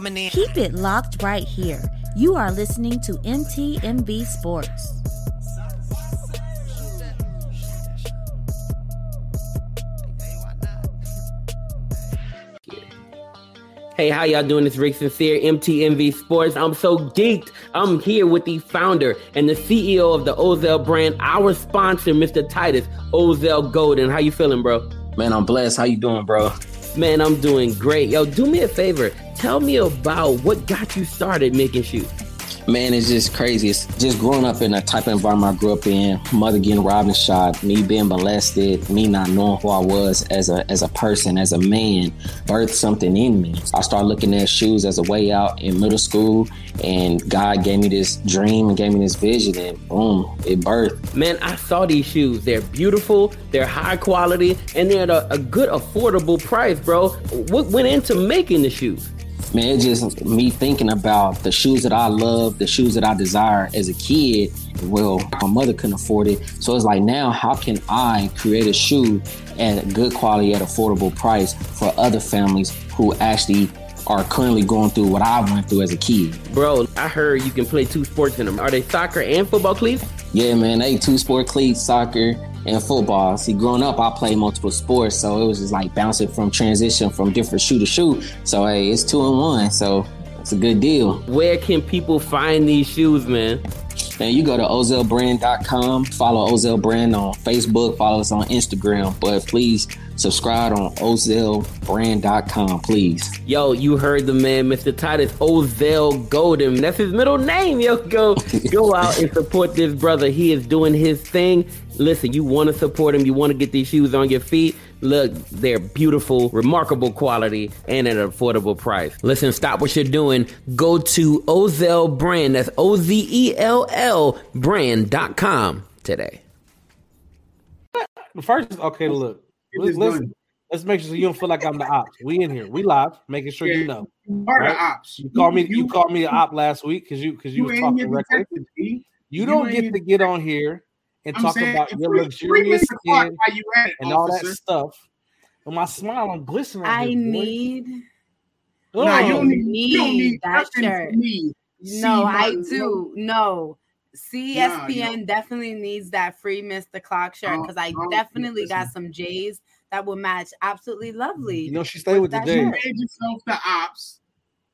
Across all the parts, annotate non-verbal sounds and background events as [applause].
Keep it locked right here. You are listening to MTMV Sports. Hey, how y'all doing? It's Rick Sincere, MTMV Sports. I'm so geeked. I'm here with the founder and the CEO of the Ozell brand, our sponsor, Mr. Titus Ozell Golden. How you feeling, bro? Man, I'm blessed. How you doing, bro? Man, I'm doing great. Yo, do me a favor. Tell me about what got you started making shoes. Man, it's just crazy. It's just growing up in the type of environment I grew up in, mother getting robbed and shot, me being molested, me not knowing who I was as a as a person, as a man, birthed something in me. I started looking at shoes as a way out in middle school, and God gave me this dream and gave me this vision, and boom, it birthed. Man, I saw these shoes. They're beautiful, they're high quality, and they're at a, a good, affordable price, bro. What went into making the shoes? Man, it's just me thinking about the shoes that I love, the shoes that I desire as a kid. Well, my mother couldn't afford it. So it's like now, how can I create a shoe at good quality at affordable price for other families who actually are currently going through what I went through as a kid? Bro, I heard you can play two sports in them. Are they soccer and football cleats? Yeah, man, they two sport cleats, soccer and football. See, growing up, I played multiple sports, so it was just like bouncing from transition from different shoe to shoe. So hey, it's two and one, so it's a good deal. Where can people find these shoes, man? And you go to ozellbrand.com, follow Ozell Brand on Facebook, follow us on Instagram, but please subscribe on ozellbrand.com, please. Yo, you heard the man, Mr. Titus Ozell Golden. That's his middle name. Yo, go go [laughs] out and support this brother. He is doing his thing. Listen, you want to support him, you want to get these shoes on your feet. Look, they're beautiful, remarkable quality, and at an affordable price. Listen, stop what you're doing. Go to Ozell Brand, that's O Z E L L brand.com today. First, okay, look. Let's, let's, let's make sure you don't feel like I'm the ops. We in here. We live, making sure you know. You are right? the ops. You called me. You called me an op last week because you because you, was ain't talking get record. You don't ain't get get to get on here and I'm talk saying, about your luxurious skin while you at it, and all that stuff. And my smile, I'm glistening. I here, boy. need. Nah, you don't need, need you don't need that nothing shirt. me. No, I do. No. CSPN yo. definitely needs that free Mr. Clock shirt Oh, because I oh, definitely got some J's that will match absolutely lovely. You know, she stayed with the that J's. You made yourself the ops.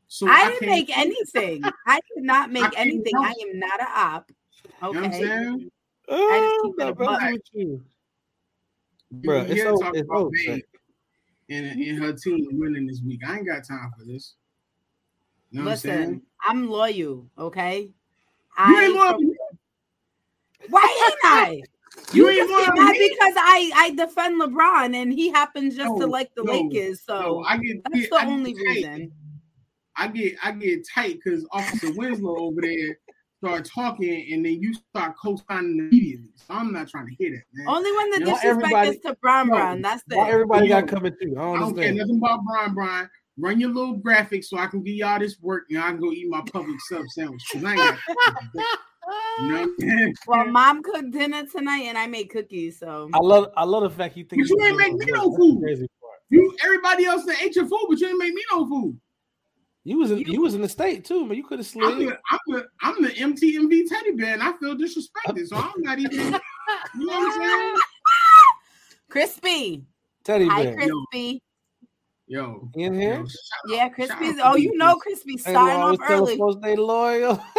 So I didn't make anything. I did not make can't anything. help I am not an op. You know what I'm Okay. saying? Oh, keep it a not buck. messing with you. You Bruh, it's here so- it's about over. Meg and, and her team winning this week. I ain't got time for this. You know what I'm Listen, saying? I'm loyal. Okay. You I ain't loyal to. Why ain't I? You You ain't just loyal get to mad me. because I I defend LeBron and he happens just to like the no, Lakers. So No, I get that's get- the I get only tight. reason. I get I get tight because Officer Winslow over there start talking and then you start co-signing immediately. So I'm not trying to hear that, man. Only when the Not disrespect is to Brown No, Brown. That's the everybody got coming too? I I don't don't care understand. nothing about Brian Brian. Run your little graphic so I can get y'all this work and I can go eat my Publix sub sandwich. I ain't got you know what I'm saying? well, mom cooked dinner tonight and I made cookies. So I love I love the fact you think But you ain't make me no food. You everybody else that ate your food, but you didn't make me no food. You was in you was in the state too, man. You could have I'm the, I'm the I'm the MTMV teddy bear and I feel disrespected. So I'm not even you know what I'm saying? [laughs] crispy. Teddy bear. Hi, bear crispy. Yo, in here. yo, Yeah, shout crispy's. Oh, you know, kids. crispy Ain't starting off tell us early. folks they loyal. [laughs]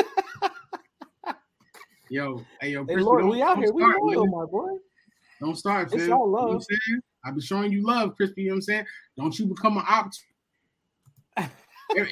Yo, hey yo, Crispy, loyal. don't, We out here. We start, loyal, nigga. my boy. Don't start, It's fam. all You know what I'm love. saying? I've been showing you love, Crispy. You know what I'm saying? Don't you become an op. [laughs]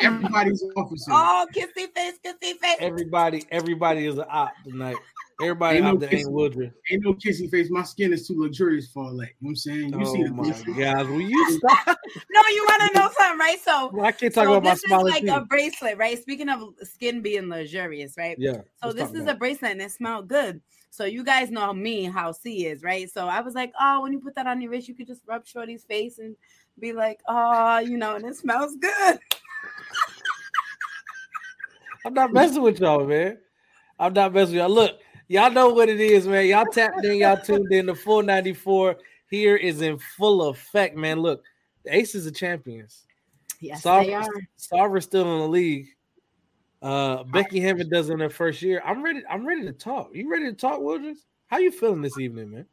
Everybody's an officer. Oh, kissy face, kissy face. Everybody, everybody is an op tonight. Everybody Ain't no out there ain't. Woodruff. Ain't no kissy face. My skin is too luxurious for all that. You know what I'm saying? You Oh see the oh my difference. God, will you stop? [laughs] No, you want to know something, right? So, Well, I can't talk so about my this is like teeth. a bracelet, right? Speaking of skin being luxurious, right? Yeah. So this is about a bracelet and it smelled good. So you guys know me how C is, right? So I was like, oh, when you put that on your wrist, you could just rub Shorty's face and be like, oh, you know, and it smells good. I'm not messing with y'all, man. I'm not messing with y'all. Look, y'all know what it is, man. Y'all tapped in, y'all tuned in. The 494 here is in full effect, man. Look, the Aces are champions. Yes, they are. Sarver's still in the league. Uh, Becky Hammon does in her first year. I'm ready. I'm ready to talk. You ready to talk, Wilders? How you feeling this evening, man?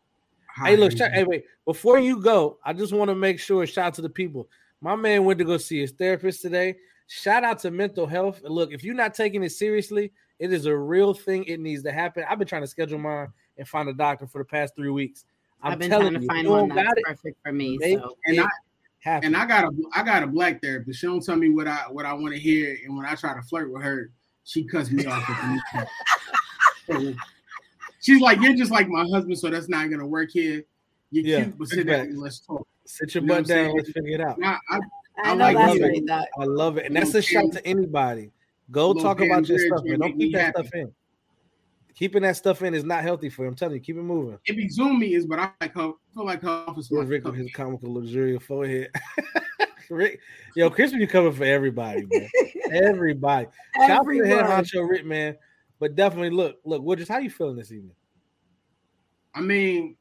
Hey, look, shout, hey, wait. Before you go, I just want to make sure. Shout out to the people. My man went to go see his therapist today. Shout out to mental health. And look, if you're not taking it seriously, it is a real thing. It needs to happen. I've been trying to schedule mine and find a doctor for the past three weeks. I'm I've been telling trying to you, find you one don't that's got it, perfect for me. So And I happen. and I got a I got a black therapist. She don't tell me what I what I want to hear, and when I try to flirt with her, she cuts me off. At the knee. She's like, "You're just like my husband, so that's not gonna work here. You're Yeah, cute, but sit sit down and let's talk." Sit your You butt down. saying? Let's figure it out. And I, I, I I like that's it. right. I love it, and that's a shout to anybody. Go Little talk about your stuff, man. Don't keep that happy. stuff in. Keeping that stuff in is not healthy for you. I'm telling you, keep it moving. it be Zoom meetings, but I like her. I feel like her office. Rick with his comical luxurious forehead. [laughs] Rick, yo, Chris you coming for everybody, man. Everybody. [laughs] Shout out to the head honcho Rick, man. But definitely look, look, Wooders, how you feeling this evening? I mean,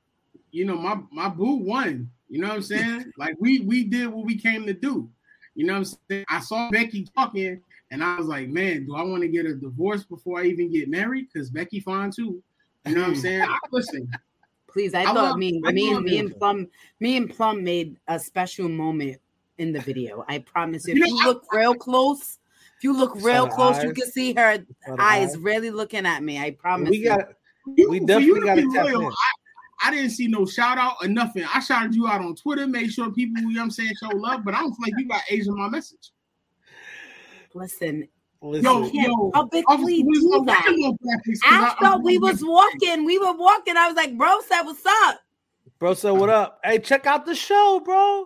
you know, my my boo won. You know what I'm saying? [laughs] like we we did what we came to do. You know what I'm saying? I saw Becky talking, and I was like, man, do I want to get a divorce before I even get married? Because Becky fine too. You know what I'm saying? I listen. Please, I, I thought love- me, I me, and me and. Plum, me and Plum made a special moment in the video. I promise. If You know, you I- look real close, if you look real the close, you can see her eyes eyes. really looking at me. I promise. We you. got You, We definitely you gotta be tap loyal, in. I, I didn't see no shout out or nothing. I shouted you out on Twitter, made sure people, you know what I'm saying, show love, but I don't feel like you got Asian my message. Listen, listen. Yo, can't yo, publicly do that. bring those graphics, 'cause I- after we was walking, we were walking. I was like, "Bro, said what's up?" Bro said, What up? Hey, check out the show, bro.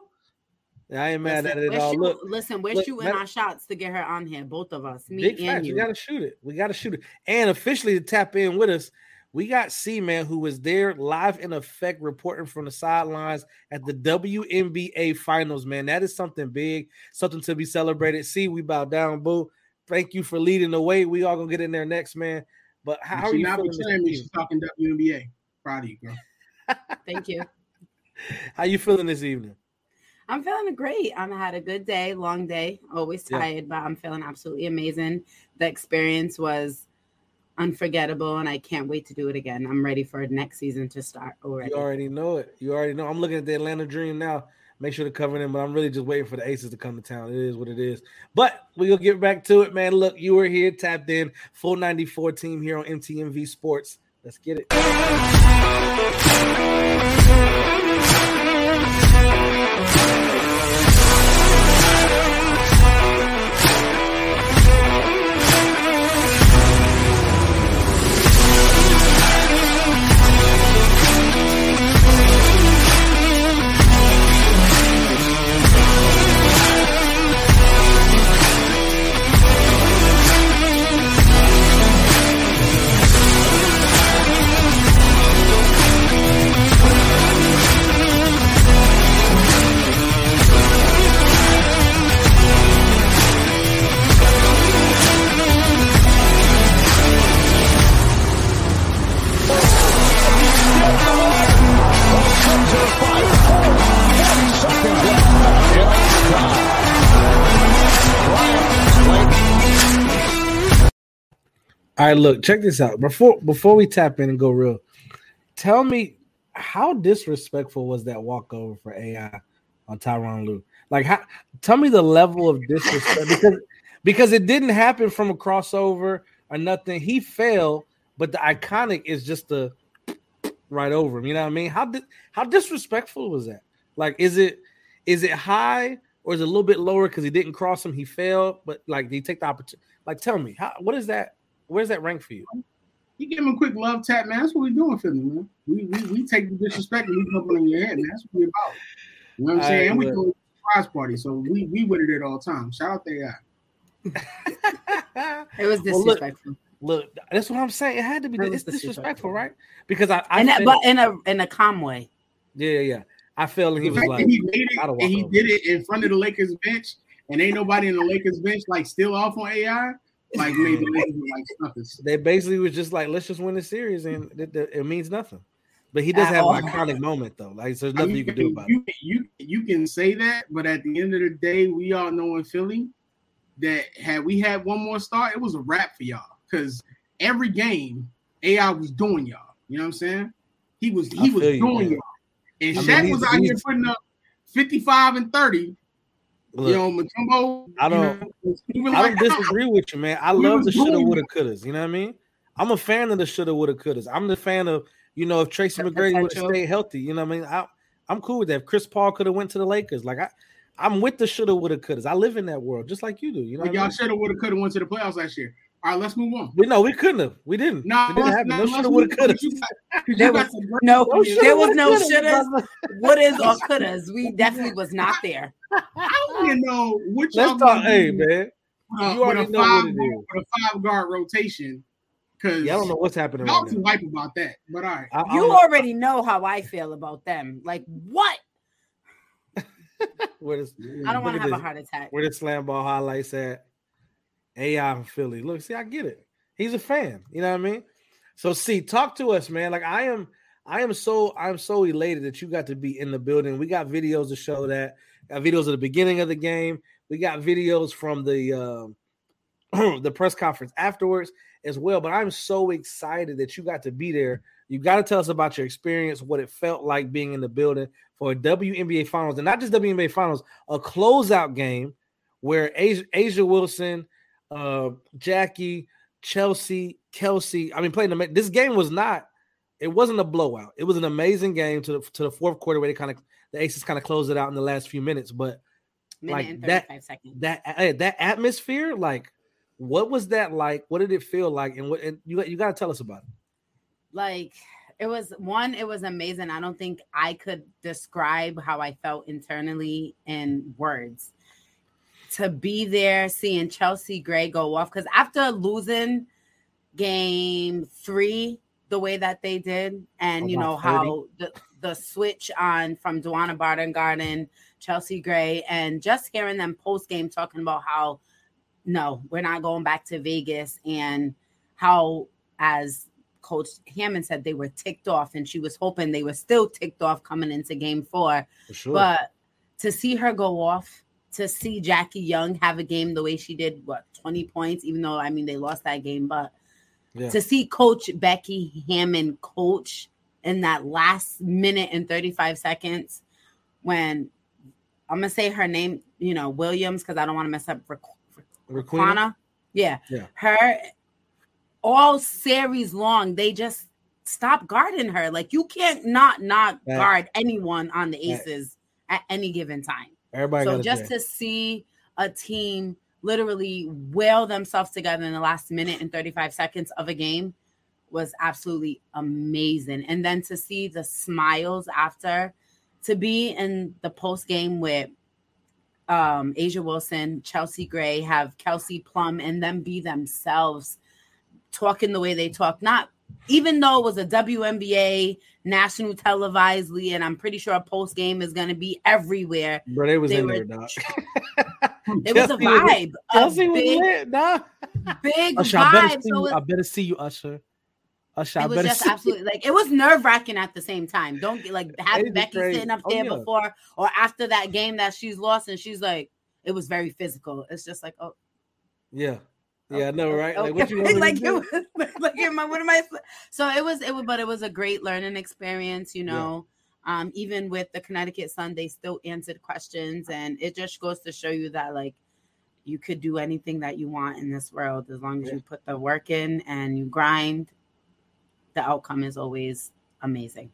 I ain't mad listen, at it at all. shoot- Look, listen, we're look, shooting matter- our shots to get her on here, both of us, me and facts. you. We gotta shoot it. We gotta shoot it. And officially to tap in with us, we got C Man who was there live in effect reporting from the sidelines at the WNBA finals, man. That is something big, something to be celebrated. C, we bow down, boo. Thank you for leading the way. We all gonna get in there next, man. But how, how are you not feeling? this me. She's talking WNBA. Proud of you, girl. Thank you. [laughs] How you feeling this evening? I'm feeling great. I had a good day, long day, always Yeah. tired, but I'm feeling absolutely amazing. The experience was unforgettable, and I can't wait to do it again. I'm ready for next season to start already. You already know it. You already know. I'm looking at the Atlanta Dream now. Make sure to cover them, but I'm really just waiting for the Aces to come to town. It is what it is. But we'll get back to it, man. Look, you were here, tapped in, full 94 team here on MTMV Sports. Let's get it. Right, look, check this out. Before before we tap in and go real, tell me how disrespectful was that walkover for AI on Tyronn Lue? Like, how? Tell me the level of disrespect because because it didn't happen from a crossover or nothing. He fell, but the iconic is just the right over him. You know what I mean? How di- how disrespectful was that? Like, is it is it high or is it a little bit lower because he didn't cross him? He fell, but like, did he take the opportunity? Like, tell me, how what is that? Where's that rank for you? You give him a quick love tap, man. That's what we doing for them, man. We, we, we take the disrespect and we put it in your head, man. That's what we about. You know what I'm All saying? right, and we look. do a surprise party, so we we with it at all times. Shout out to AI. [laughs] It was Well, look, disrespectful, Look, that's what I'm saying. It had to be. It's disrespectful, disrespectful. right? Because I, I and that, felt- but in a in a calm way. yeah, yeah, yeah. I feel and he was fact like, he made it and he over. did it in front of the Lakers bench, and ain't nobody in the Lakers bench like still off on AI, like [laughs] made the like suckers. they basically was just like, let's just win the series, and it, it, it means nothing. But he does At have all. an iconic moment though. Like so there's I nothing mean, you can do about it. you, you you can say that, but at the end of the day, we all know in Philly that had we had one more star, it was a wrap for y'all. Because every game, AI was doing y'all. You know what I'm saying? He was he was you, doing man. y'all. And I Shaq he's- was out here putting up 55 and 30. Look, you know, Mutombo. I don't- You know, I don't hell. disagree with you, man. I [laughs] We love the shoulda, doing woulda, couldas. You know what I mean? I'm a fan of the shoulda, woulda, couldas. I'm the fan of you know if Tracy McGrady would have stayed healthy. You know what I mean? I, I'm cool with that. If Chris Paul could have went to the Lakers, like I, I'm with the shoulda, woulda, couldas. I live in that world just like you do. You know, But what I y'all mean? should have, would have, could have went to the playoffs last year. All right, let's move on. We no, we couldn't have. We didn't. No, it didn't happen. No shoulda, woulda, coulda. There was no, there was no shouldas, wouldas, or couldas. We definitely was not there. I don't even know what y'all Let's talk. Hey, man. uh, you with, already know what five it guard, is. with a five guard rotation. Because Yeah, I don't know what's happening y'all right too hype about that. But all right. I- I You don't know already know how I feel about them. Like what? [laughs] where this, I don't want to at have a heart attack. where the slam ball highlights at. AI in Philly. Look, see, I get it. He's a fan. You know what I mean? So see, talk to us, man. Like I am, I am so I'm so elated that you got to be in the building. We got videos to show that. Got videos of the beginning of the game. We got videos from the um [clears throat] the press conference afterwards as well. But I'm so excited that you got to be there. You got to tell us about your experience, what it felt like being in the building for WNBA finals, and not just WNBA finals, a closeout game where A'ja, A'ja Wilson, uh, Jackie, Chelsea, Kelsey. I mean, playing the this game was not. It wasn't a blowout. It was an amazing game to the to the fourth quarter where they kind of the Aces kind of closed it out in the last few minutes. But Minute like and that- seconds. that uh, that atmosphere, like, what was that like? What did it feel like? And what and you you got to tell us about it. like it was one it was amazing i don't think i could describe how i felt internally in words to be there seeing chelsea gray go off because after losing game three the way that they did and oh, you know 30. how the, the switch on from Duana Barton Garden, Chelsea Gray, and just hearing them post game talking about how no, we're not going back to Vegas and how as Coach Hammon said they were ticked off and she was hoping they were still ticked off coming into game four. For sure. But to see her go off, to see Jackie Young have a game the way she did, what, 20 points, even though I mean they lost that game, but Yeah. to see Coach Becky Hammon coach in that last minute and 35 seconds when I'm gonna say her name, you know, Williams, because I don't want to mess up? Riquna. Yeah. Yeah. Her all series long, they just stop guarding her. Like you can't not not That- guard anyone on the aces at any given time. Everybody so just to see a team literally wail themselves together in the last minute and 35 seconds of a game was absolutely amazing. And then to see the smiles after, to be in the post game with um, A'ja Wilson, Chelsea Gray, have Kelsey Plum, and them be themselves talking the way they talk. Not even though it was a WNBA national televised league, and I'm pretty sure a post game is going to be everywhere. bro. They was they in were- there, dog. [laughs] It was a was- vibe, a was big, lit, dog. big Usher, I better vibe. So you. it, I better see you, Usher. Usher, it was just see you. like it was nerve wracking at the same time. Don't get like having Becky crazy. sitting up Oh, there yeah. before or after that game that she's lost, and she's like, it was very physical. It's just like, oh, Yeah, yeah, I know, right? Like, what you [laughs] want like it was [laughs] like am I, what am I? So it was it was, but it was a great learning experience. You Yeah. know, um, even with the Connecticut Sun, they still answered questions, and it just goes to show you that like you could do anything that you want in this world as long as Yeah. you put the work in and you grind. The outcome is always amazing.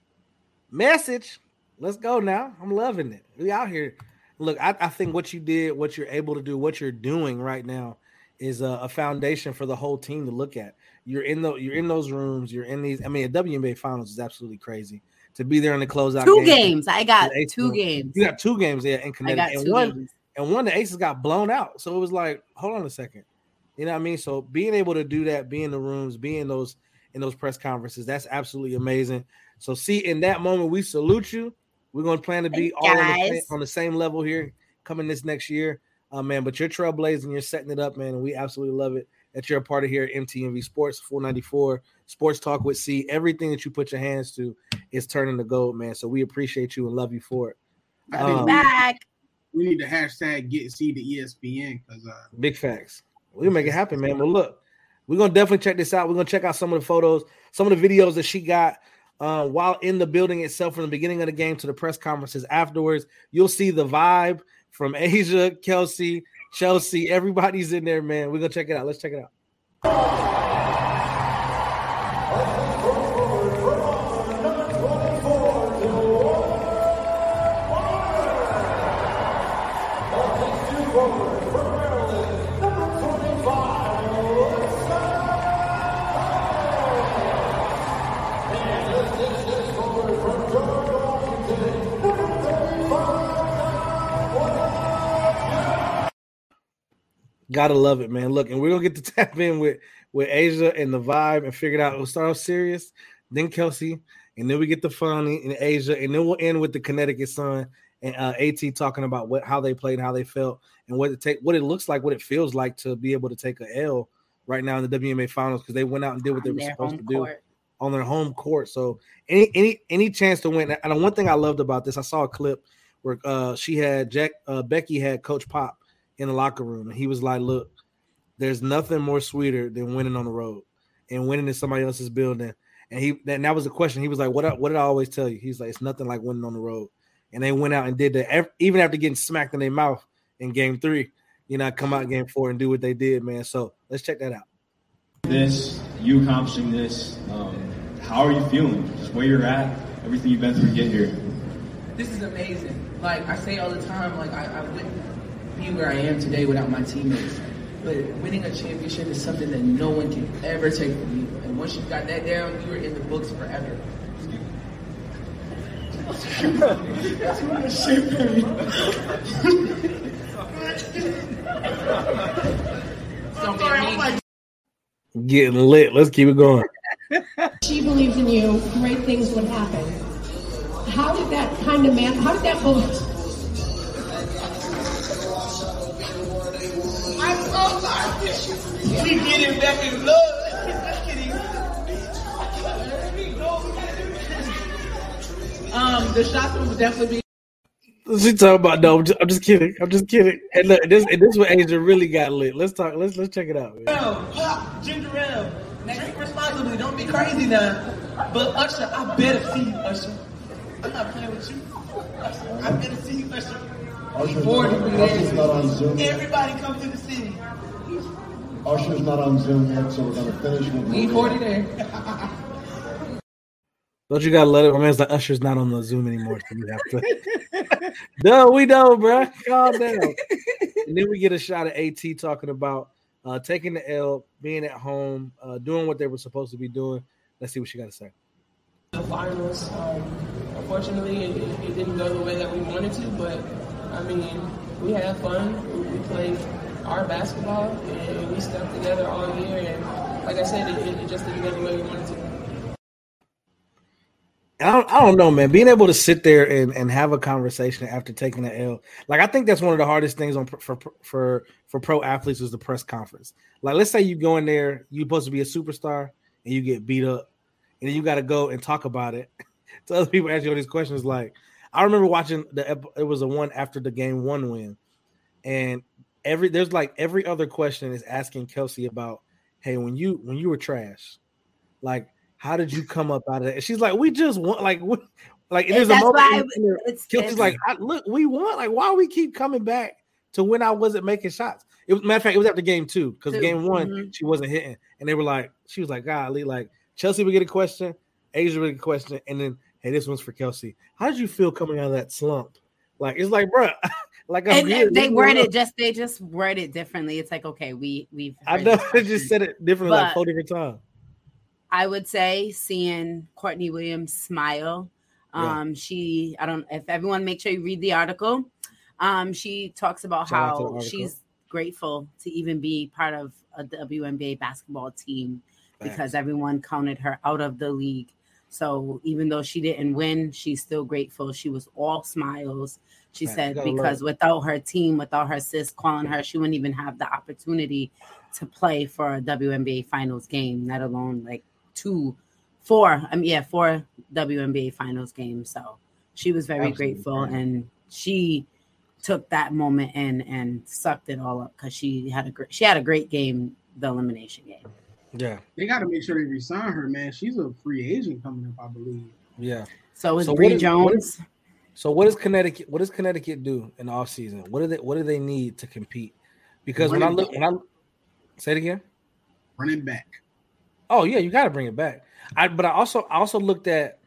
Message. Let's go now. I'm loving it. We out here. Look, I, I think what you did, what you're able to do, what you're doing right now is a, a foundation for the whole team to look at. You're in the you're in those rooms. You're in these. I mean, a WNBA finals is absolutely crazy to be there in the closeout. Two game. games. I got two won. games. You got two games there in Connecticut, and one games. and one the Aces got blown out. So it was like, hold on a second. You know what I mean? So being able to do that, be in the rooms, be in those in those press conferences, that's absolutely amazing. So see, in that moment, we salute you. We're gonna plan to be Thanks, all on the, on the same level here coming this next year. Uh, man, but you're trailblazing, you're setting it up, man, and we absolutely love it. that you're a part of here at MTMV Sports 494 Sports Talk with C. Everything that you put your hands to is turning to gold, man. So we appreciate you and love you for it. I think Um, we, Back. we need to hashtag get C to ESPN because uh, Big facts. We'll make it happen, man. But look, we're gonna definitely check this out. We're gonna check out some of the photos, some of the videos that she got uh, while in the building itself from the beginning of the game to the press conferences afterwards. You'll see the vibe from A'ja, Kelsey, Chelsea. Everybody's in there, man. We're gonna check it out. Let's check it out. Gotta love it, man. Look, and we're gonna get to [laughs] tap in with with A'ja and the vibe and figure it out. We'll start off serious, then Kelsey, and then we get the fun in A'ja, and then we'll end with the Connecticut Sun and uh, At talking about what how they played, how they felt, and what it take, what it looks like, what it feels like to be able to take a L right now in the WNBA finals because they went out and did what they were supposed to do on their home court. So any any any chance to win. And one thing I loved about this, I saw a clip where uh, she had Jack uh, Becky had Coach Pop in the locker room, and he was like, "Look, there's nothing more sweeter than winning on the road and winning in somebody else's building." And he and that was the question. He was like, "What? I- What did I always tell you?" He's like, "It's nothing like winning on the road." And they went out and did that, even after getting smacked in their mouth in Game Three. You know, come out Game Four and do what they did, man. So let's check that out. this, you accomplishing this, um, how are you feeling? Just where you're at, everything you've been through to get here. this is amazing. Like I say all the time, like I, I wouldn't be where I am today without my teammates. But winning a championship is something that no one can ever take from you. And once you got that down, you are in the books forever. It's gonna be amazing. Getting lit. Let's keep it going. she believed in you, great things would happen. How did that kind of man, how did that believe? Sorry. We getting back in love. Let's get it. Um, the shots will definitely be She talking about no. I'm just, I'm just kidding. I'm just kidding. And look, this and this is what A'ja really got lit. Let's talk. Let's let's check it out. man. Pop, ginger ale. Drink responsibly. Don't be crazy now. But Usher, I better see you, Usher. I'm not playing with you. Usher, I better see you, Usher. We 40 we Usher's not on Zoom. Everybody come to the city. Usher's not on Zoom yet, so we're gonna finish with. We Maria. 40 there. [laughs] Don't you gotta let it? My man's like Usher's not on the Zoom anymore, so you have to. [laughs] no, we know, bro. Calm down. and then we get a shot of At talking about uh, taking the L, being at home, uh, doing what they were supposed to be doing. Let's see what she got to say. The finals. Um, unfortunately, it, it, it didn't go the way that we wanted to, but I mean, we had fun. We, we played our basketball, and we stuck together all year. And like I said, it, it just didn't go the way we wanted to. I don't, I don't know, man. Being able to sit there and, and have a conversation after taking an L, like I think that's one of the hardest things on for for for pro athletes is the press conference. Like, let's say you go in there, you're supposed to be a superstar, and you get beat up, and then you got to go and talk about it [laughs] to other people. Ask you all these questions. Like, I remember watching the it was a one after the game one win, and every there's like every other question is asking Kelsey about, hey, when you when you were trash, like how did you come up out of that? And she's like, we just want like we, like there's a moment why in- in there- it's- Kelsey's like, I, look, we won. Like, why we keep coming back to when I wasn't making shots? It was matter of fact, it was after game two because game one Mhm. she wasn't hitting, and they were like, she was like, golly, like Chelsea would get a question, A'ja would get a question, and then hey, this one's for Kelsey. How did you feel coming out of that slump? Like it's like, bruh, [laughs] like And, they word it just they just word it differently. It's like okay, we we've I know [laughs] they just said it differently like But- four different times. I would say seeing Courtney Williams smile. Yeah. Um, she I don't if everyone make sure you read the article. Um, she talks about Shout out to the how she's grateful to even be part of a WNBA basketball team because everyone counted her out of the league. So even though she didn't win, she's still grateful. She was all smiles. She Man, said because love without her team, without her sis calling her, she wouldn't even have the opportunity to play for a WNBA finals game, let alone like two, four. I mean, yeah, four WNBA finals games. So she was very Absolutely, grateful man. and she took that moment in and sucked it all up because she had a great she had a great game, the elimination game. Yeah, They got to make sure they resign her, man. She's a free agent coming up, I believe. yeah. So is So Bree is- Jones. what is- So what does Connecticut? What does Connecticut do in the offseason? What do they? What do they need to compete? Because when I Running look, when I say it again. Running back. Oh yeah, you got to bring it back. I but I also I also looked at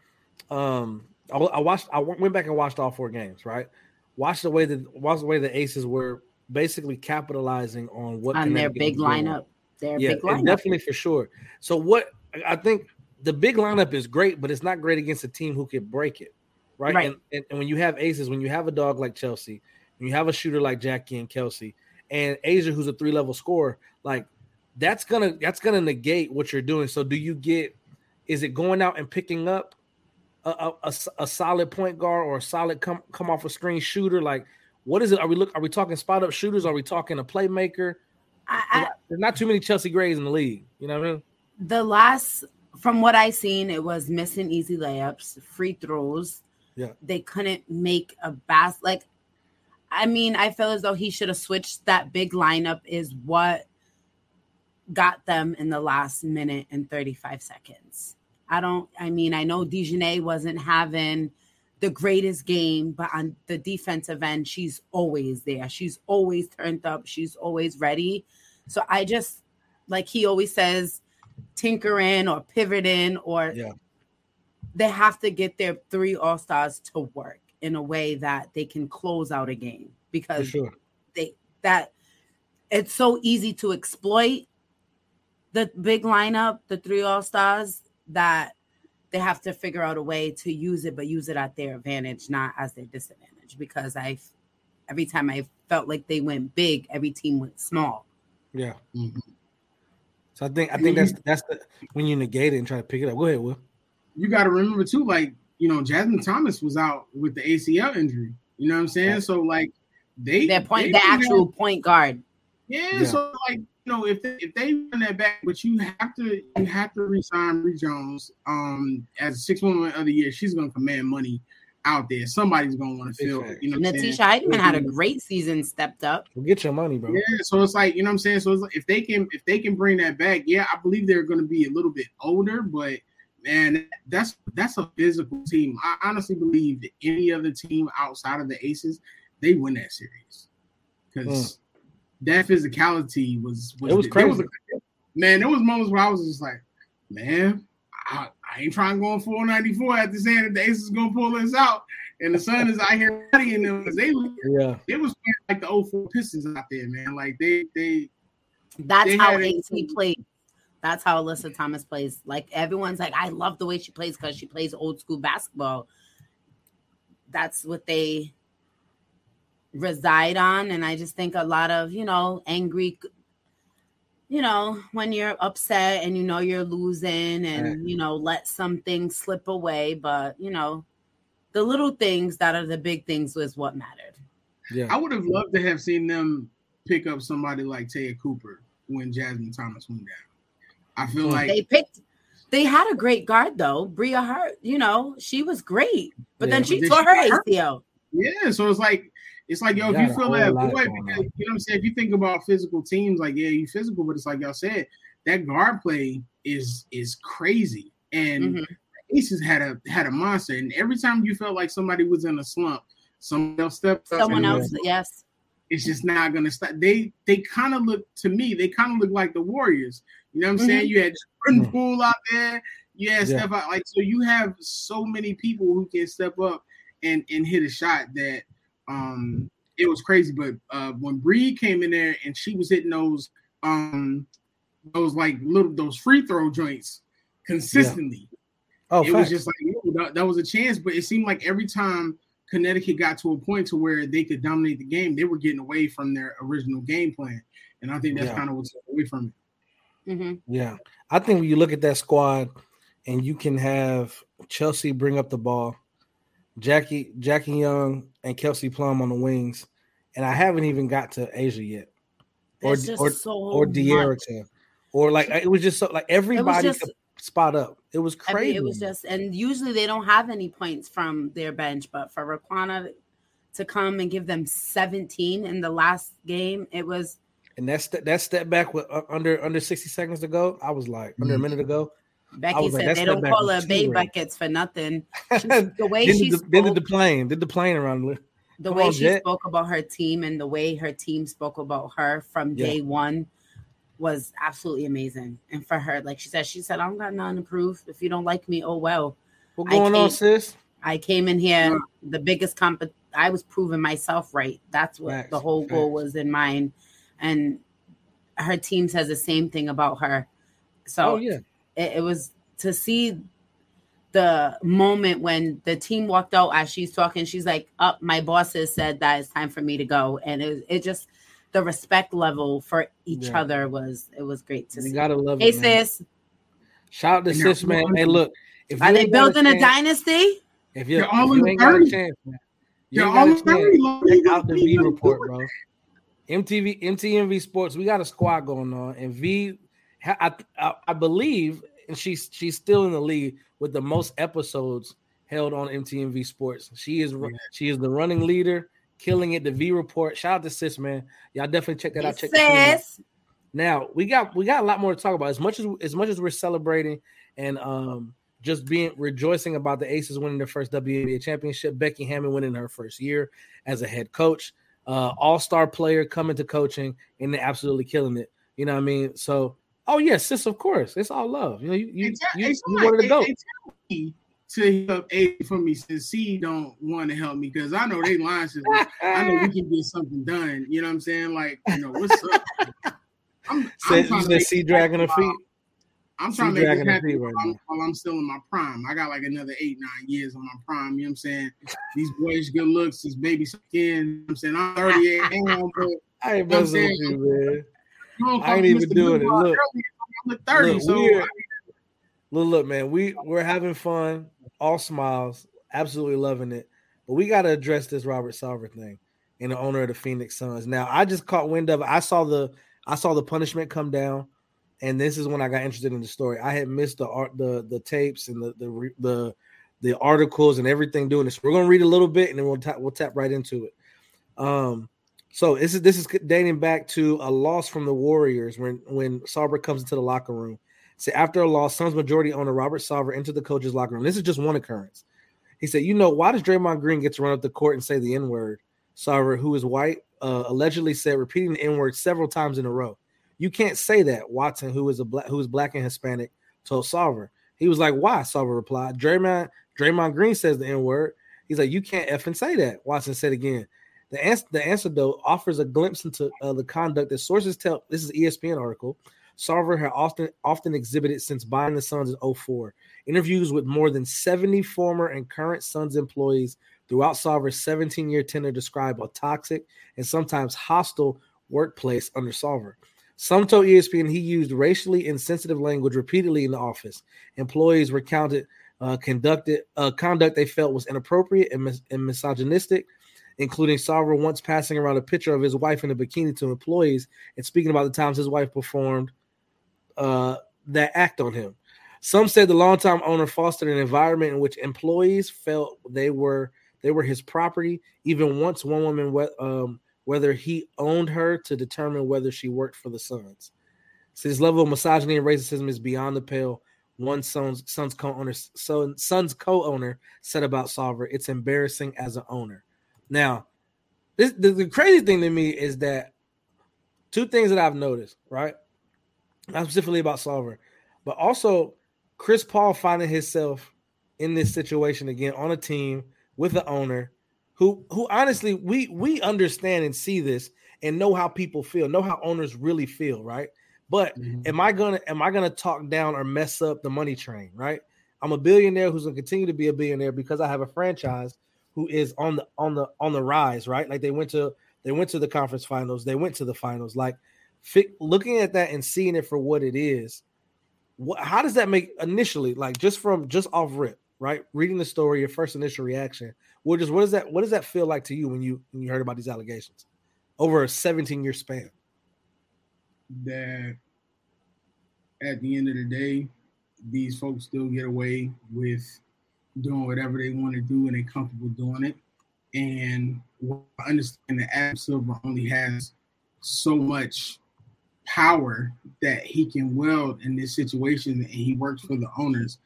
um I, I watched I went back and watched all four games right. Watched the way that watched the way the Aces were basically capitalizing on what on their big lineup. Their Yeah, big and lineup. definitely for sure. So what I think the big lineup is great, but it's not great against a team who could break it, right? Right. And, and, and when you have aces, when you have a dog like Chelsea, when you have a shooter like Jackie and Kelsey, and A'ja who's a three level scorer, like that's gonna that's gonna negate what you're doing. So do you get? Is it going out and picking up a a solid point guard or a solid come come off a screen shooter? Like what is it? Are we look? Are we talking spot up shooters? Are we talking a playmaker? I, I, There's not too many Chelsea Grays in the league. You know what I mean? the last from what I seen, it was missing easy layups, free throws. Yeah. They couldn't make a bas like I mean, I feel as though he should have switched that big lineup is what got them in the last minute and 35 seconds. I don't I mean, I know Dejanay wasn't having the greatest game, but on the defensive end, she's always there. She's always turned up. She's always ready. So I just like he always says, tinker in or pivot in, or Yeah. They have to get their three all stars to work in a way that they can close out a game because sure. they that it's so easy to exploit the big lineup, the three all stars, that they have to figure out a way to use it, but use it at their advantage, not as their disadvantage. Because I, every time I felt like they went big, every team went small. Yeah. Mhm. So I think I think that's that's the when you negate it and try to pick it up. Go ahead, Will. You got to remember too, like you know, Jasmine Thomas was out with the ACL injury. You know what I'm saying? Right. So like they Their point, they the didn't actual point guard. Yeah, Yeah. so like you know, if they, if they run that back, but you have to you have to resign Bree Jones um as a six woman of the year. She's gonna command money out there. Somebody's gonna want to Big feel fact. you know. what I'm Natisha saying? Hiedeman had a great season, stepped up. Well, get your money, bro. Yeah, so it's like you know what I'm saying. So it's like, if they can if they can bring that back, yeah, I believe they're going to be a little bit older, but man, that's that's a physical team. I honestly believe that any other team outside of the Aces, they win that series because hmm. that physicality was was, It was there a- crazy. man, there was moments where I was just like, man, I, I ain't trying to go on 494 after saying that the Aces gonna pull this out, and the Sun is out here studying them because they Yeah. it was like the old 04 Pistons out there, man. Like they they That's They how had it- AT played. That's how Alyssa Thomas plays. Like everyone's like, I love the way she plays because she plays old school basketball. That's what they reside on. And I just think a lot of, you know, angry, you know, when you're upset and you know you're losing and, Right. you know, let some things slip away. But, you know, the little things that are the big things was what mattered. Yeah. I would have loved to have seen them pick up somebody like Taya Cooper when Jasmine Thomas went down. I feel like they picked they had a great guard though. Bria Hart, you know, she was great. But Yeah, then but she then tore she her. ACL. yeah, so it's like it's like yo, You if you feel that lot boy, going because, on. you know what I'm saying. If you think about physical teams, like yeah, you physical, but it's like y'all said, that guard play is is crazy, and Mhm. Aces had a had a monster, and every time you felt like somebody was in a slump, someone else stepped up. Someone and else, yes. it's just not gonna stop. They they kind of look to me, they kind of look like the Warriors. You know what I'm saying? You had Jordan Mhm. Poole out there, you had Yeah. Steph out like so you have so many people who can step up and and hit a shot that um it was crazy. But uh when Bree came in there and she was hitting those um those like little those free throw joints consistently Oh, it was just like that, that was a chance, but it seemed like every time Connecticut got to a point to where they could dominate the game, they were getting away from their original game plan, and I think that's Yeah. kind of what's away from it. Hmm Yeah. I think when you look at that squad and you can have Chelsea bring up the ball, Jackie Jackie Young and Kelsey Plum on the wings, and I haven't even got to A'ja yet, or or so or. Or like it was just so like everybody just- spot up. It was I crazy. mean, it was just, and usually they don't have any points from their bench, but for Riquna to come and give them 17 in the last game, it was and that step that step back with uh, under under sixty seconds to go, I was like under a minute ago. Becky was like, said they don't call was her Bay buckets for nothing. [laughs] She, the way then she did the, then did the plane, did the plane around. the- the Come way on, she Jet. spoke about her team and the way her team spoke about her from Yeah. day one was absolutely amazing. And for her, like she said, she said, I don't got nothing to prove. If you don't like me, oh well. What I going on, came- sis? I came in here the biggest comp. I was proving myself right. That's what Facts, the whole goal facts. was in mind. And her team says the same thing about her. So Oh yeah, it, it was to see the moment when the team walked out as she's talking. She's like, "Up, my bosses said that it's time for me to go," and it it just the respect level for each Yeah. other was it was great to you see. gotta love Hey it. man. sis, Shout out to sis, they're man. Hey, look, if are they ain't got building a chance- dynasty? If you, They're all if in you the ain't got a 30s. chance, man, you They're ain't got all a in the 30s. chance. Check out the they V gonna report, bro. MTV, MTMV Sports. We got a squad going on, and V, ha- I, I, I believe, and she's she's still in the lead with the most episodes held on MTMV Sports. She is ru- she is the running leader, killing it. The V report. Shout out to sis, man. Y'all definitely check that out. Check the out. Sis, Now we got we got a lot more to talk about. As much as as much as we're celebrating and um just being rejoicing about the Aces winning their first WNBA championship, Becky Hammon winning her first year as a head coach, uh, all star player coming to coaching and they're absolutely killing it. You know what I mean? So, oh yes, sis, of course, it's all love. You know, you you, tell- you, you wanted to go. hey, tell me to help A for me since C don't want to help me because I know they lying. I know we [laughs] can get something done. You know what I'm saying? Like, you know, what's up? [laughs] I'm, Said, trying you to said make sea dragging her feet. I'm trying to make this happen right while, I'm, while I'm still in my prime. I got like another eight, nine years on my prime. You know what I'm saying? These boys, good looks, these baby skin. You know I'm saying? I'm 38 now, but [laughs] I ain't know what I'm messing with you, man. you I ain't even Mr. doing it. Look. at 30, Look, so Look, look, man, we we're having fun, all smiles, absolutely loving it. But we got to address this Robert Sarver thing and the owner of the Phoenix Suns. Now, I just caught wind of it. I saw the I saw the punishment come down, and this is when I got interested in the story. I had missed the art, the the tapes and the the the the articles and everything doing this. We're gonna read a little bit and then we'll tap we'll tap right into it. Um, so this is this is dating back to a loss from the Warriors when when Sarver comes into the locker room. So after a loss, Suns majority owner Robert Sarver entered the coach's locker room. This is just one occurrence. He said, "You know why does Draymond Green get to run up the court and say the N word?" Sarver, who is white, uh, allegedly said, repeating the N word several times in a row. You can't say that. Watson, who is a black, who is black and Hispanic, told Sarver. He was like, "Why?" Sarver replied, "Draymond Draymond Green says the N word." He's like, "You can't effing say that." Watson said again. The answer, the though, offers a glimpse into uh, the conduct that sources tell. This is ESPN article. Sarver had often often exhibited since buying the Suns in 04. Interviews with more than 70 former and current Suns employees throughout Sarver's 17 year tenure describe a toxic and sometimes hostile workplace under Sarver. Some told ESPN he used racially insensitive language repeatedly in the office. Employees recounted uh, conducted uh, conduct they felt was inappropriate and, mis- and misogynistic, including Sarver once passing around a picture of his wife in a bikini to employees and speaking about the times his wife performed uh, that act on him. Some said the longtime owner fostered an environment in which employees felt they were they were his property. Even once one woman um, whether he owned her to determine whether she worked for the Suns. So his level of misogyny and racism is beyond the pale. One son's son's co-owner son, son's co-owner said about Sarver, it's embarrassing as an owner. Now, this the, the crazy thing to me is that two things that I've noticed, right? Not specifically about Sarver, but also Chris Paul finding himself in this situation again on a team with the owner who who honestly we we understand and see this and know how people feel, know how owners really feel, right? But mm-hmm. am I gonna am I gonna talk down or mess up the money train, right? I'm a billionaire who's gonna continue to be a billionaire because I have a franchise who is on the on the on the rise, right? Like they went to they went to the conference finals, they went to the finals. Like fi- looking at that and seeing it for what it is, what, how does that make initially, like just from just off rip, right? Reading the story, your first initial reaction. What just what does that what does that feel like to you when you when you heard about these allegations over a 17 year span? That at the end of the day, these folks still get away with doing whatever they want to do and they're comfortable doing it. And I understand that Adam Silver only has so much power that he can wield in this situation and he works for the owners.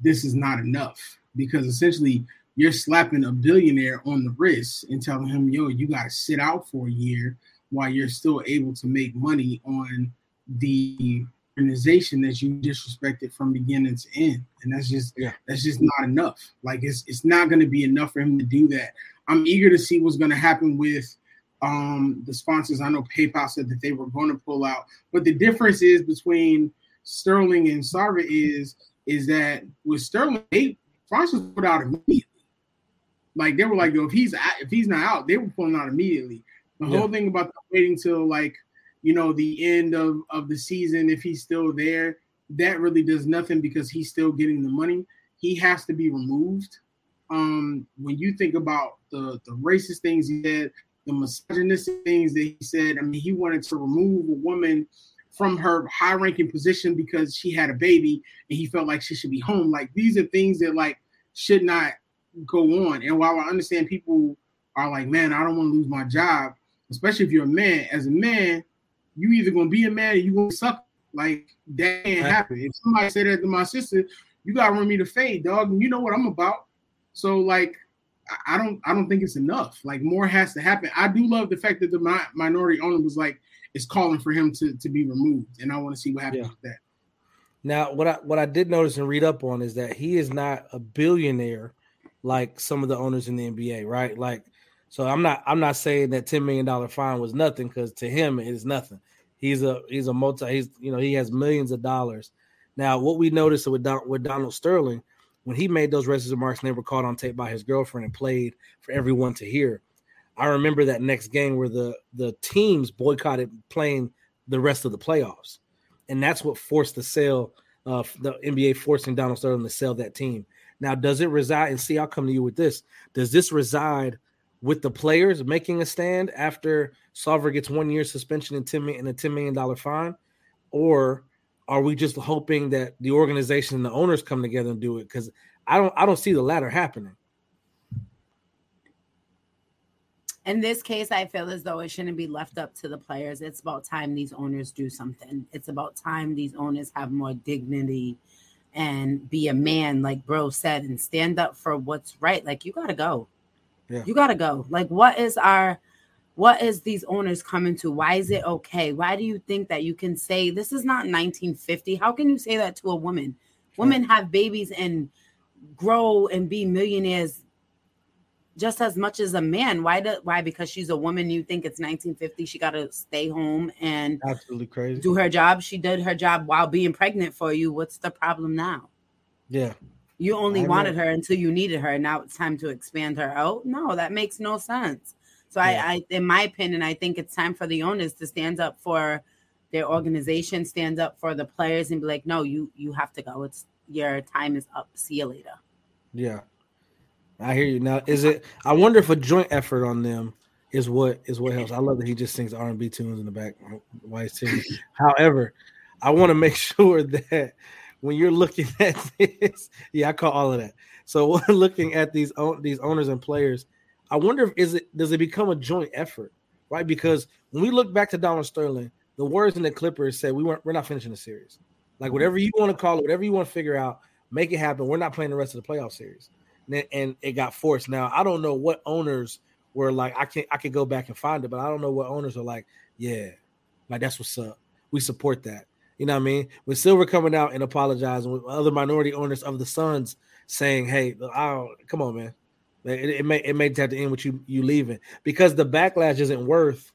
This is not enough because essentially you're slapping a billionaire on the wrist and telling him, yo, you got to sit out for a year while you're still able to make money on the organization that you disrespected from beginning to end. And that's just yeah. that's just not enough. Like it's it's not going to be enough for him to do that. I'm eager to see what's going to happen with um the sponsors. I know PayPal said that they were going to pull out, but the difference is between Sterling and Sarver is is that with Sterling, they was put out immediately. Like they were like, yo, if he's if he's not out, they were pulling out immediately. The yeah. whole thing about waiting till like you know the end of of the season if he's still there that really does nothing because he's still getting the money he has to be removed um when you think about the the racist things he said the misogynistic things that he said i mean he wanted to remove a woman from her high ranking position because she had a baby and he felt like she should be home like these are things that like should not go on and while i understand people are like man i don't want to lose my job especially if you're a man as a man you either gonna be a man or you gonna suck. Like that can't happen. If somebody said that to my sister, you gotta run me to fade, dog. And you know what I'm about. So like I don't I don't think it's enough. Like more has to happen. I do love the fact that the mi- minority owner was like is calling for him to to be removed, and I want to see what happens yeah. with that. Now, what I what I did notice and read up on is that he is not a billionaire like some of the owners in the NBA, right? Like so I'm not I'm not saying that ten million dollar fine was nothing because to him it is nothing. He's a he's a multi he's you know he has millions of dollars. Now what we noticed with Don, with Donald Sterling when he made those racist remarks and they were caught on tape by his girlfriend and played for everyone to hear. I remember that next game where the the teams boycotted playing the rest of the playoffs, and that's what forced the sale of the NBA forcing Donald Sterling to sell that team. Now, does it reside? And see, I'll come to you with this. Does this reside with the players making a stand after Sarver gets one year suspension and ten and a ten million dollar fine, or are we just hoping that the organization and the owners come together and do it? Because I don't I don't see the latter happening. In this case, I feel as though it shouldn't be left up to the players. It's about time these owners do something. It's about time these owners have more dignity and be a man, like Bro said, and stand up for what's right. Like you gotta go. Yeah. You gotta go. Like, what is our what is these owners coming to? Why is it okay? Why do you think that you can say this is not 1950? How can you say that to a woman? Women have babies and grow and be millionaires just as much as a man. Why do why? Because she's a woman, you think it's 1950, she gotta stay home and absolutely crazy do her job. She did her job while being pregnant for you. What's the problem now? Yeah. You only I wanted know. her until you needed her. Now it's time to expand her out. No, that makes no sense. So yeah. I, I, in my opinion, I think it's time for the owners to stand up for their organization, stand up for the players, and be like, no, you you have to go. It's your time is up. See you later. Yeah, I hear you. Now, is it? I wonder if a joint effort on them is what is what helps. I love that he just sings R and B tunes in the back while he's singing. [laughs] However, I want to make [laughs] sure that when you're looking at this, yeah, I call all of that. So [laughs] looking at these these owners and players, I wonder if is it does it become a joint effort, right? Because when we look back to Donald Sterling, the words in the Clippers said we weren't we're not finishing the series. Like whatever you want to call it, whatever you want to figure out, make it happen. We're not playing the rest of the playoff series, and, and it got forced. Now I don't know what owners were like. I can I can go back and find it, but I don't know what owners are like. Yeah, like that's what's up. We support that. You know what I mean? With Silver coming out and apologizing, with other minority owners of the Suns saying, "Hey, oh, come on, man, it, it, may it may have to end with you you leaving because the backlash isn't worth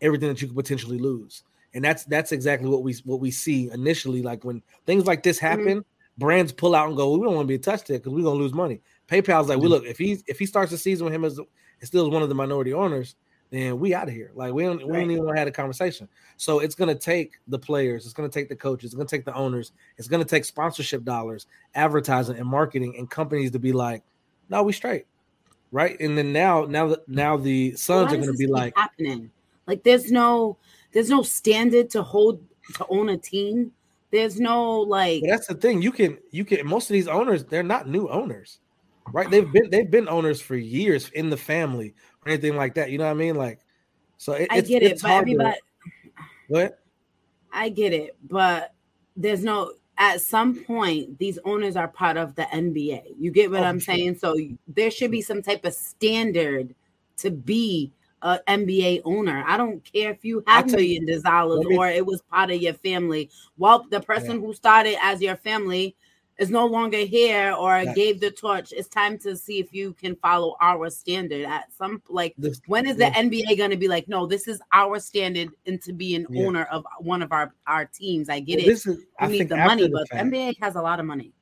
everything that you could potentially lose." And that's that's exactly what we what we see initially. Like when things like this mm-hmm. happen, mm-hmm. brands pull out and go, "We don't want to be attached to it because we're gonna lose money." PayPal's like, mm-hmm. "We look if he if he starts the season with him as still one of the minority owners, then we out of here. Like we don't we don't even want to have a conversation. So it's gonna take the players, it's gonna take the coaches, it's gonna take the owners, it's gonna take sponsorship dollars, advertising and marketing, and companies to be like, no, we straight, right? And then now, now, mm-hmm. now the Suns Why are gonna be like, happening. Like there's no there's no standard to hold to own a team. There's no like But that's the thing. You can you can most of these owners, they're not new owners. Right? They've been they've been owners for years in the family or anything like that. You know what I mean? Like so it, I it's, get it, but to- everybody what? I get it, but there's no at some point these owners are part of the NBA. You get what Oh, I'm sure. saying? So there should be some type of standard to be a NBA owner. I don't care if you have millions of dollars or it was part of your family. Well, the person who started as your family is no longer here or Right. gave the torch. It's time to see if you can follow our standard at some like This- when is yeah. the NBA going to be like, no, this is our standard and to be an Yeah. owner of one of our our teams? I get Well, it. this is- I need the money, the but fact. NBA has a lot of money.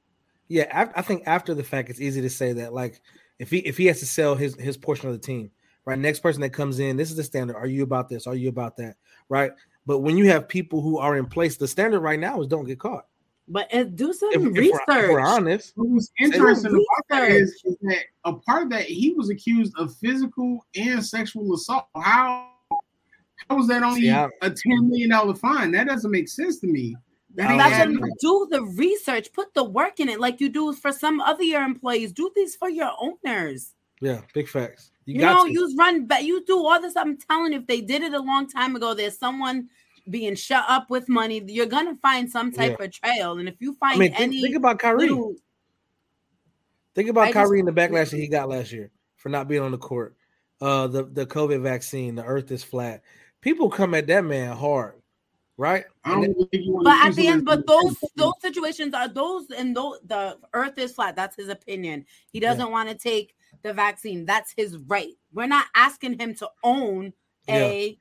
Yeah, I, I think after the fact, it's easy to say that. Like, if he if he has to sell his his portion of the team, right? Next person that comes in, this is the standard. Are you about this? Are you about that? Right? But when you have people who are in place, the standard right now is don't get caught. But uh, do some If, if research. we're, if we're honest, What was interesting about that is, is that a part of that he was accused of physical and sexual assault. How how was that only See, I- a ten million dollar fine? That doesn't make sense to me. That That's what do the research, put the work in it, like you do for some other your employees. Do this for your owners. yeah, big facts. You, You, got know, to. you run, but you do all this. I'm telling you, if they did it a long time ago, there's someone being shut up with money. You're gonna find some type Yeah. of trail, and if you I find mean, think, any, think about Kyrie. little- Think about I just- Kyrie and the backlash that he got last year for not being on the court. Uh, the the COVID vaccine, the Earth is flat. People come at that man hard, right? I don't think you want but at the end, but those those situations are those and those the Earth is flat. That's his opinion. He doesn't want to take the vaccine. That's his right. We're not asking him to own a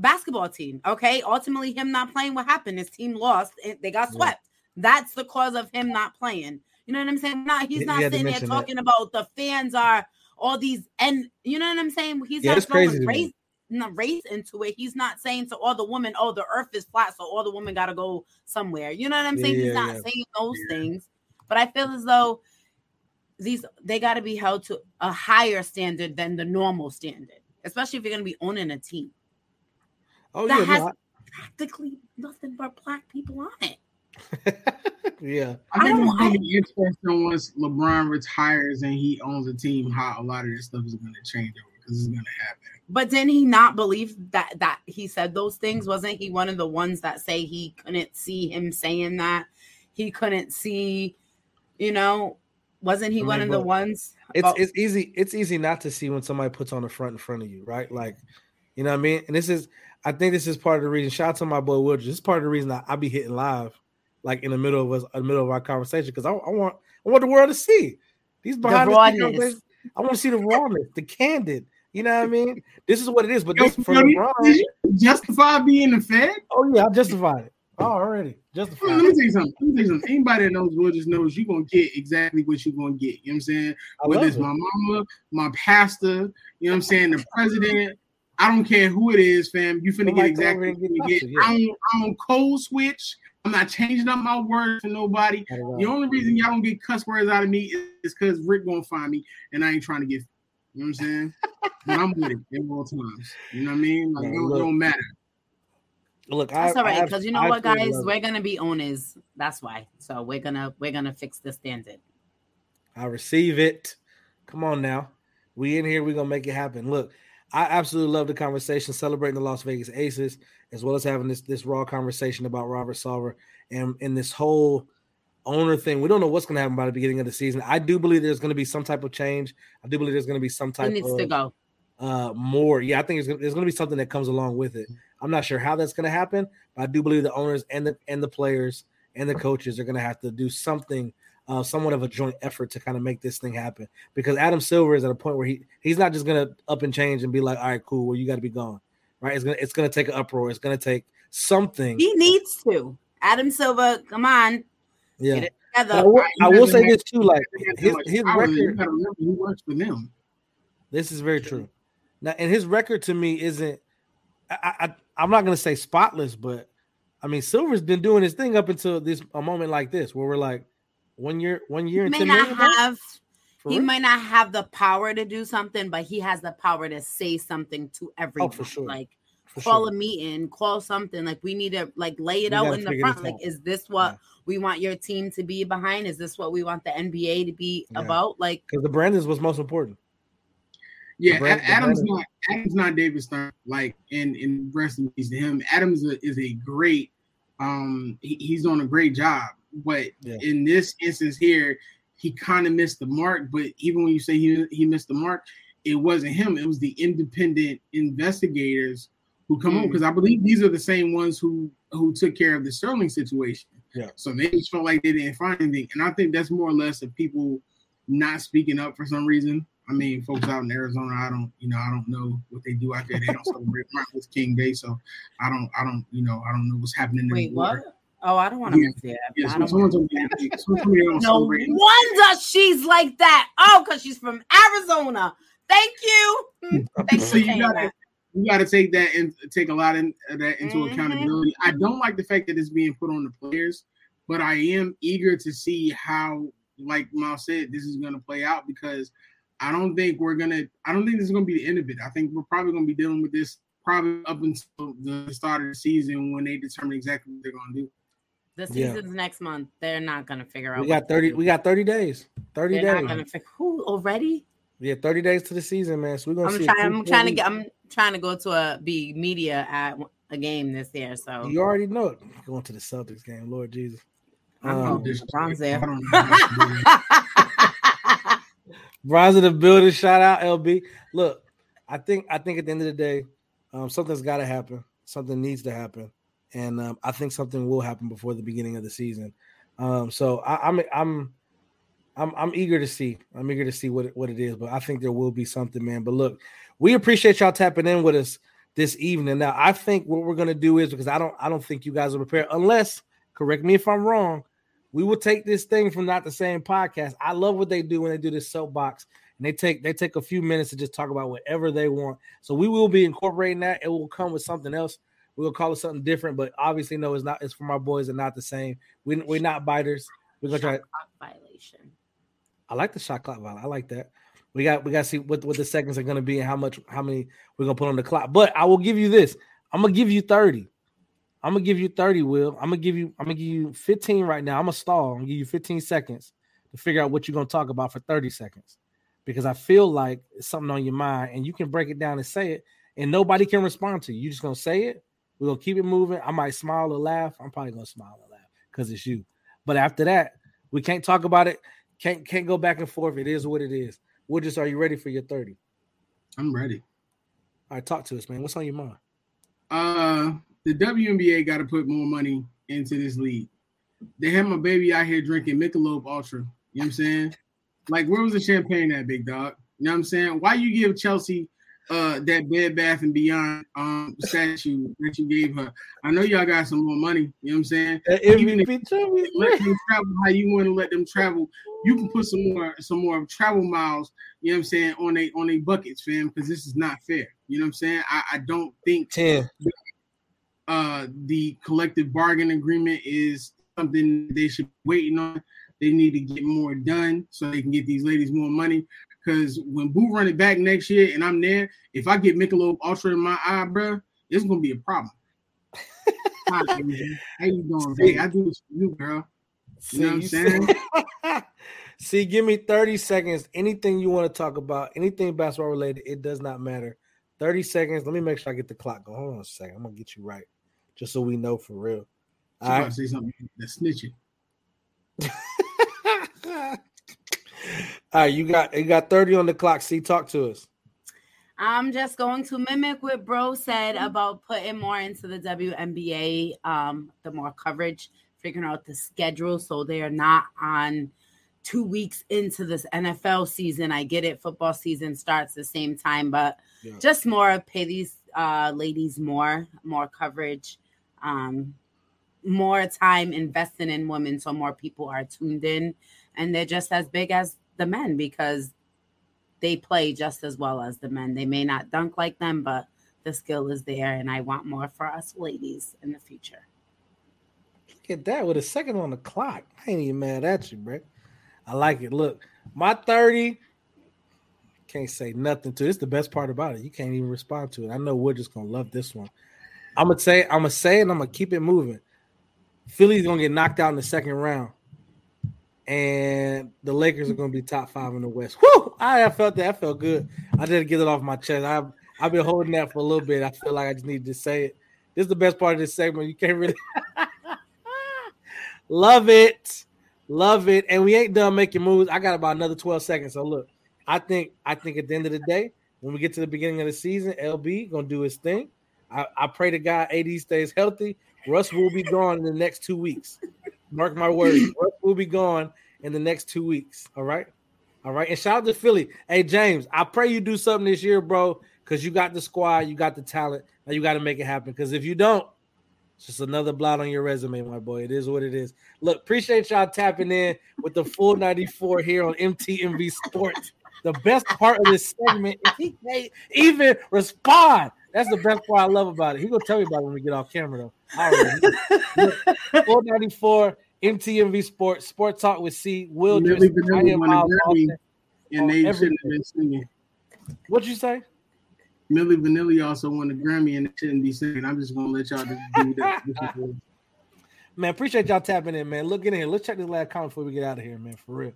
basketball team. Okay. Ultimately, him not playing. What happened? His team lost. and They got Yeah. swept. That's the cause of him not playing. You know what I'm saying? Not he's not sitting there mention that. talking about the fans are all these and you know what I'm saying? He's Yeah, not throwing to race race into it. He's not saying to all the women, oh, the earth is flat, so all the women gotta go somewhere. You know what I'm saying? Yeah, He's not yeah. saying those things. But I feel as though these they gotta be held to a higher standard than the normal standard, especially if you're gonna be owning a team. Oh that yeah, has no, I- practically nothing but black people on it. [laughs] yeah. I think I don't- gonna be interesting once LeBron retires and he owns a team. How a lot of this stuff is going to change over because it's going to happen. But didn't he not believe that that he said those things? Wasn't he one of the ones that say he couldn't see him saying that? He couldn't see, you know, wasn't he I one of the ones? It's about- it's easy it's easy not to see when somebody puts on the front in front of you, right? Like, you know what I mean? And this is I think this is part of the reason. Shout out to my boy Woodridge. This is part of the reason I, I be hitting live, like in the middle of us, in the middle of our conversation, because I, I want I want the world to see these behind the, scenes rawness. I want to see the rawness, the candid. You know what I mean? This is what it is. But Yo, this for yo, LeBron. did you justify being a Fed? Oh yeah, I justified it. Oh, already justified. Let me tell you something. Let me tell you something. Anybody that knows Will just knows you're gonna get exactly what you're gonna get. You know what I'm saying? I Whether it's it. my mama, my pastor, you know what I'm saying, the president. I don't care who it is, fam. You finna Somebody get come exactly what you get. yeah. I don't, I don't code switch. I'm not changing up my words for nobody. Not at all. The only reason y'all don't get cuss words out of me is because Rick gonna find me and I ain't trying to get. You know what I'm saying? [laughs] but I'm with it at all times. You know what I mean? Like, Man, it don't, it look. don't matter. Look, I, That's all I because you know I what, guys, we're gonna be owners. That's why. So we're gonna we're gonna fix the standard. I receive it. Come on now. We in here, we're gonna make it happen. Look, I absolutely love the conversation celebrating the Las Vegas Aces, as well as having this this raw conversation about Robert Sarver and and this whole owner thing. We don't know what's gonna happen by the beginning of the season. I do believe there's gonna be some type of change. I do believe there's gonna be some type needs of to go. uh more. Yeah, I think there's gonna, there's gonna be something that comes along with it. I'm not sure how that's gonna happen, but I do believe the owners and the and the players and the coaches are gonna have to do something, uh, somewhat of a joint effort to kind of make this thing happen. Because Adam Silver is at a point where he he's not just gonna up and change and be like, all right, cool, well, you got to be gone, right? It's gonna it's gonna take an uproar. It's gonna take something. He needs to. Adam Silver, come on, Yeah. get it I will, I will say this too, like his his power that You record. gotta he works for them. This is very true. Now, and his record to me isn't. I, I I'm not gonna say spotless, but I mean Silver's been doing his thing up until this a moment like this, where we're like, one year, one year, He and may not have he real? might not have the power to do something, but he has the power to say something to everyone. Oh, sure. Like For call sure. a meeting, call something. Like we need to like lay it We out in the front. Like, is this what we want your team to be behind? Is this what we want the NBA to be Yeah. about? Like because the brand is what's most important. Yeah, The brand- the Adams brand- not Adams not David Stern. Like, and and rest in peace to him. Adams is a, is a great. Um, he, he's doing a great job, but Yeah. in this instance here, he kind of missed the mark. But even when you say he he missed the mark, it wasn't him. It was the independent investigators who come on Mm. because I believe these are the same ones who who took care of the Sterling situation. Yeah. So they just felt like they didn't find anything, and I think that's more or less of people not speaking up for some reason. I mean, folks out in Arizona, I don't, you know, I don't know what they do out there. They don't celebrate Martin Luther King Day, so I don't, I don't, you know, I don't know what's happening. wait, anymore. what? Oh, I don't want to Yeah. miss it. Yeah, I so don't someone wanna- told me, yeah, someone told me they don't No wonder she's like that. Oh, because she's from Arizona. Thank you. Mm, Thanks So you gotta, you gotta take that and take a lot of that into Mhm. accountability. I don't like the fact that it's being put on the players, but I am eager to see how, like Miles said, this is gonna play out because I don't think we're gonna. I don't think this is gonna be the end of it. I think we're probably gonna be dealing with this probably up until the start of the season when they determine exactly what they're gonna do. The Yeah. season's next month. They're not gonna figure out. We got 30 we got 30 days. 30 They're not days. gonna figure who already. Yeah, 30 days to the season, man. So we're gonna I'm see. trying. I'm trying to get. I'm trying to go to a be media at a game this year. So You already know it. Going to the Celtics game, Lord Jesus. I know Um, LeBron's there. I don't know. how to do that. [laughs] Rise of the building, shout out LB. Look, I think I think at the end of the day, um, something's got to happen. Something needs to happen, and um, I think something will happen before the beginning of the season. Um, so I, I'm I'm I'm I'm eager to see. I'm eager to see what it, what it is, but I think there will be something, man. But look, we appreciate y'all tapping in with us this evening. Now, I think what we're gonna do is because I don't I don't think you guys are prepared unless correct me if I'm wrong. We will take this thing from not the same podcast. I love what they do when they do this soapbox and they take they take a few minutes to just talk about whatever they want. So we will be incorporating that. It will come with something else. We'll call it something different, but obviously, no, it's not. It's from our boys and not the same. We, we're not biters. We're gonna try. Shot clock violation. I like the shot clock violence. I like that. We got we got to see what what the seconds are gonna be and how much how many we're gonna put on the clock. But I will give you this. I'm gonna give you 30. I'm gonna give you 30, Will. I'm gonna give you I'm gonna give you 15 right now. I'm gonna stall. I'm gonna give you 15 seconds to figure out what you're gonna talk about for 30 seconds. Because I feel like it's something on your mind and you can break it down and say it, and nobody can respond to you. You're just gonna say it. We're gonna keep it moving. I might smile or laugh. I'm probably gonna smile or laugh because it's you. But after that, we can't talk about it. Can't can't go back and forth. It is what it is. We're just are you ready for your 30? I'm ready. All right, talk to us, man. What's on your mind? Uh, the WNBA got to put more money into this league. They had my baby out here drinking Michelob Ultra. You know what I'm saying? Like, where was the champagne at, big dog? You know what I'm saying? Why you give Chelsea uh that Bed Bath and Beyond um statue that you gave her? I know y'all got some more money. You know what I'm saying? Even if you let them travel how you want to let them travel, you can put some more some more travel miles. You know what I'm saying on a on a buckets, fam, because this is not fair. You know what I'm saying? I, I don't think 10. uh the collective bargain agreement is something they should be waiting on. They need to get more done so they can get these ladies more money. Because when Boo run it back next year and I'm there, if I get Michelob Ultra in my eye, bro, it's gonna be a problem. Hi, baby. How you doing, babe? [laughs] I do this for you, girl. You know what I'm See, saying? [laughs] See, give me 30 seconds. Anything you want to talk about, anything basketball related, it does not matter. 30 seconds. Let me make sure I get the clock going. Hold on a second. I'm gonna get you right. Just so we know for real. About right. to say something that's snitching. [laughs] [laughs] All right, you got you got 30 on the clock. See, talk to us. I'm just going to mimic what Bro said about putting more into the WNBA, um, the more coverage, figuring out the schedule so they are not on two weeks into this NFL season. I get it, football season starts the same time, but Yeah. just more pay these uh, ladies more, more coverage, um, more time investing in women so more people are tuned in and they're just as big as the men because they play just as well as the men. They may not dunk like them, but the skill is there, and I want more for us ladies in the future. Look at that with a second on the clock. I ain't even mad at you, bro. I like it. Look, my 30 can't say nothing to it. It's the best part about it. You can't even respond to it. I know we're just gonna love this one. I'm gonna say, I'm gonna say, and I'm gonna keep it moving. Philly's gonna get knocked out in the second round, and the Lakers are gonna be top five in the West. Whoo! I, felt that. I felt good. I didn't get it off my chest. I I've been holding that for a little bit. I feel like I just needed to say it. This is the best part of this segment. You can't really [laughs] love it, love it, and we ain't done making moves. I got about another 12 seconds. So look, I think I think at the end of the day, when we get to the beginning of the season, LB gonna do his thing. I, I pray to God AD stays healthy. Russ will be gone in the next two weeks. Mark my words. [clears throat] Will be gone in the next two weeks. All right. All right. And shout out to Philly. Hey, James, I pray you do something this year, bro, because you got the squad, you got the talent. Now you got to make it happen. Because if you don't, it's just another blot on your resume, my boy. It is what it is. Look, appreciate y'all tapping in with the full 94 here on MTMV Sports. The best part of this segment is he can't even respond. That's the best part I love about it. He gonna tell me about it when we get off camera though. 494 MTMV Sports, Sport Talk with C. Will Milli Vanilli won a Grammy, and they oh, shouldn't have been singing. What'd you say? Milli Vanilli also won a Grammy, and it shouldn't be singing. I'm just gonna let y'all do that. [laughs] Man, appreciate y'all tapping in, man. Look in here. Let's check this last comment before we get out of here, man. For real.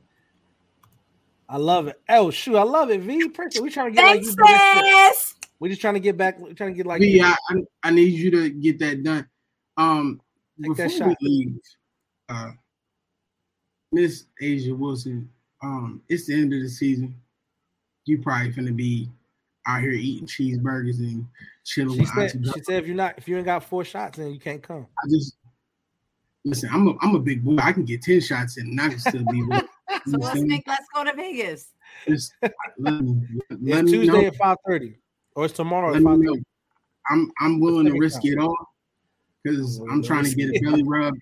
I love it. Oh shoot, I love it. V, appreciate. We trying to get Thanks, like you. Sis. We just trying to get back. We're trying to get like Yeah, I need you to get that done. Um, Take that before we shot. leave, uh, Miss A'ja Wilson, um, it's the end of the season. You probably finna be out here eating cheeseburgers and chilling She with said, she said if you're not if you ain't got four shots, then you can't come. I just listen. I'm a I'm a big boy. I can get ten shots in, and I can still be [laughs] with. So let's make let's go to Vegas. Just let me, let Yeah, me Tuesday know. at five thirty, or it's tomorrow Let at me five know. I'm I'm willing to risk it all because Oh, I'm trying to get a belly rub.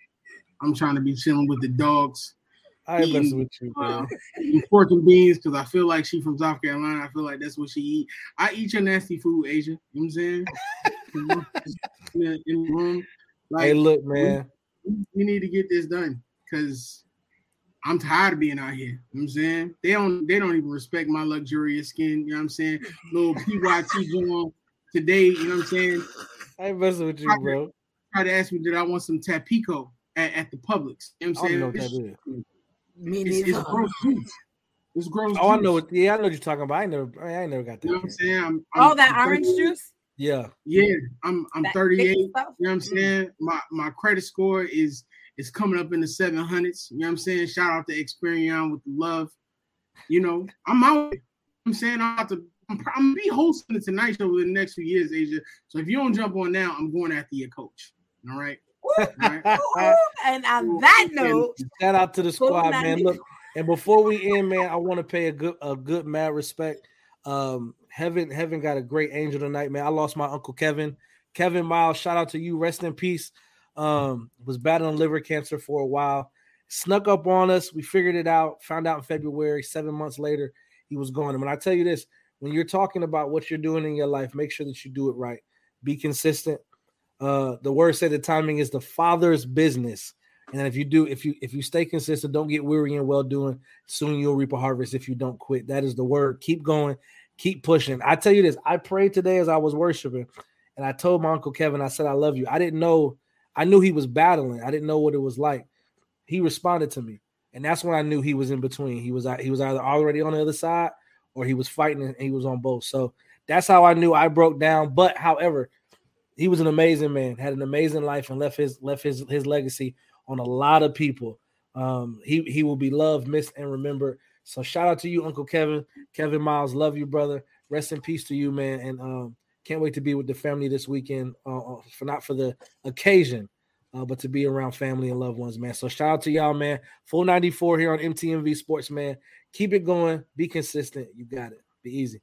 I'm trying to be chilling with the dogs. I messing eating, with you, uh, pork and beans because I feel like she from South Carolina. I feel like that's what she eat. I eat your nasty food, A'ja. You know what I'm saying? [laughs] in, the, room. Like, Hey, look, we- man. we need to get this done because I'm tired of being out here. You know what I'm saying? They don't they don't even respect my luxurious skin. You know what I'm saying? Little PYT going today, you know what I'm saying? I ain't messing with you, bro. Try to ask me did I want some Tapico at, at the Publix. You know I what I'm don't saying? know what that is. Me It's, it's neither. gross juice. It's gross Oh, I know. What, yeah, I know what you're talking about. I never, I ain't never got that. You know what I'm saying? I'm, Oh, I'm- that I'm orange juice. Yeah, Yeah, I'm I'm That 38. You know what I'm mm. saying? My my credit score is is coming up in the 700s. You know what I'm saying? Shout out to Experian with the love. You know, I'm out. I'm saying I'm about to. I'm, I'm gonna be hosting the Tonight Show over the next few years, A'ja. So if you don't jump on now, I'm going after your coach. All right. All right. Ooh, and on that note, Shout out to the squad, man. Look, and before we end, man, I want to pay a good, a good mad respect. Um, heaven, heaven got a great angel tonight, man. I lost my uncle Kevin, Kevin Miles. Shout out to you, rest in peace. Um, was battling liver cancer for a while, snuck up on us. We figured it out. Found out in February. Seven months later, he was gone. And when I tell you this, when you're talking about what you're doing in your life, make sure that you do it right. Be consistent. Uh, the word said the timing is the father's business. And if you do, if you if you stay consistent, don't get weary in well doing. Soon you'll reap a harvest if you don't quit. That is the word. Keep going, keep pushing. I tell you this, I prayed today as I was worshiping, and I told my uncle Kevin, I said, I love you. I didn't know, I knew he was battling. I didn't know what it was like. He responded to me, and that's when I knew he was in between. He was he was either already on the other side or he was fighting and he was on both. So that's how I knew I broke down. But however, he was an amazing man, had an amazing life, and left his left his his legacy on a lot of people. Um, he he will be loved, missed, and remembered. So shout out to you, Uncle Kevin, Kevin Miles. Love you, brother. Rest in peace to you, man. And um, can't wait to be with the family this weekend. Uh, for not for the occasion, uh, but to be around family and loved ones, man. So shout out to y'all, man. Full 94 here on MTMV Sports, man. Keep it going. Be consistent. You got it. Be easy.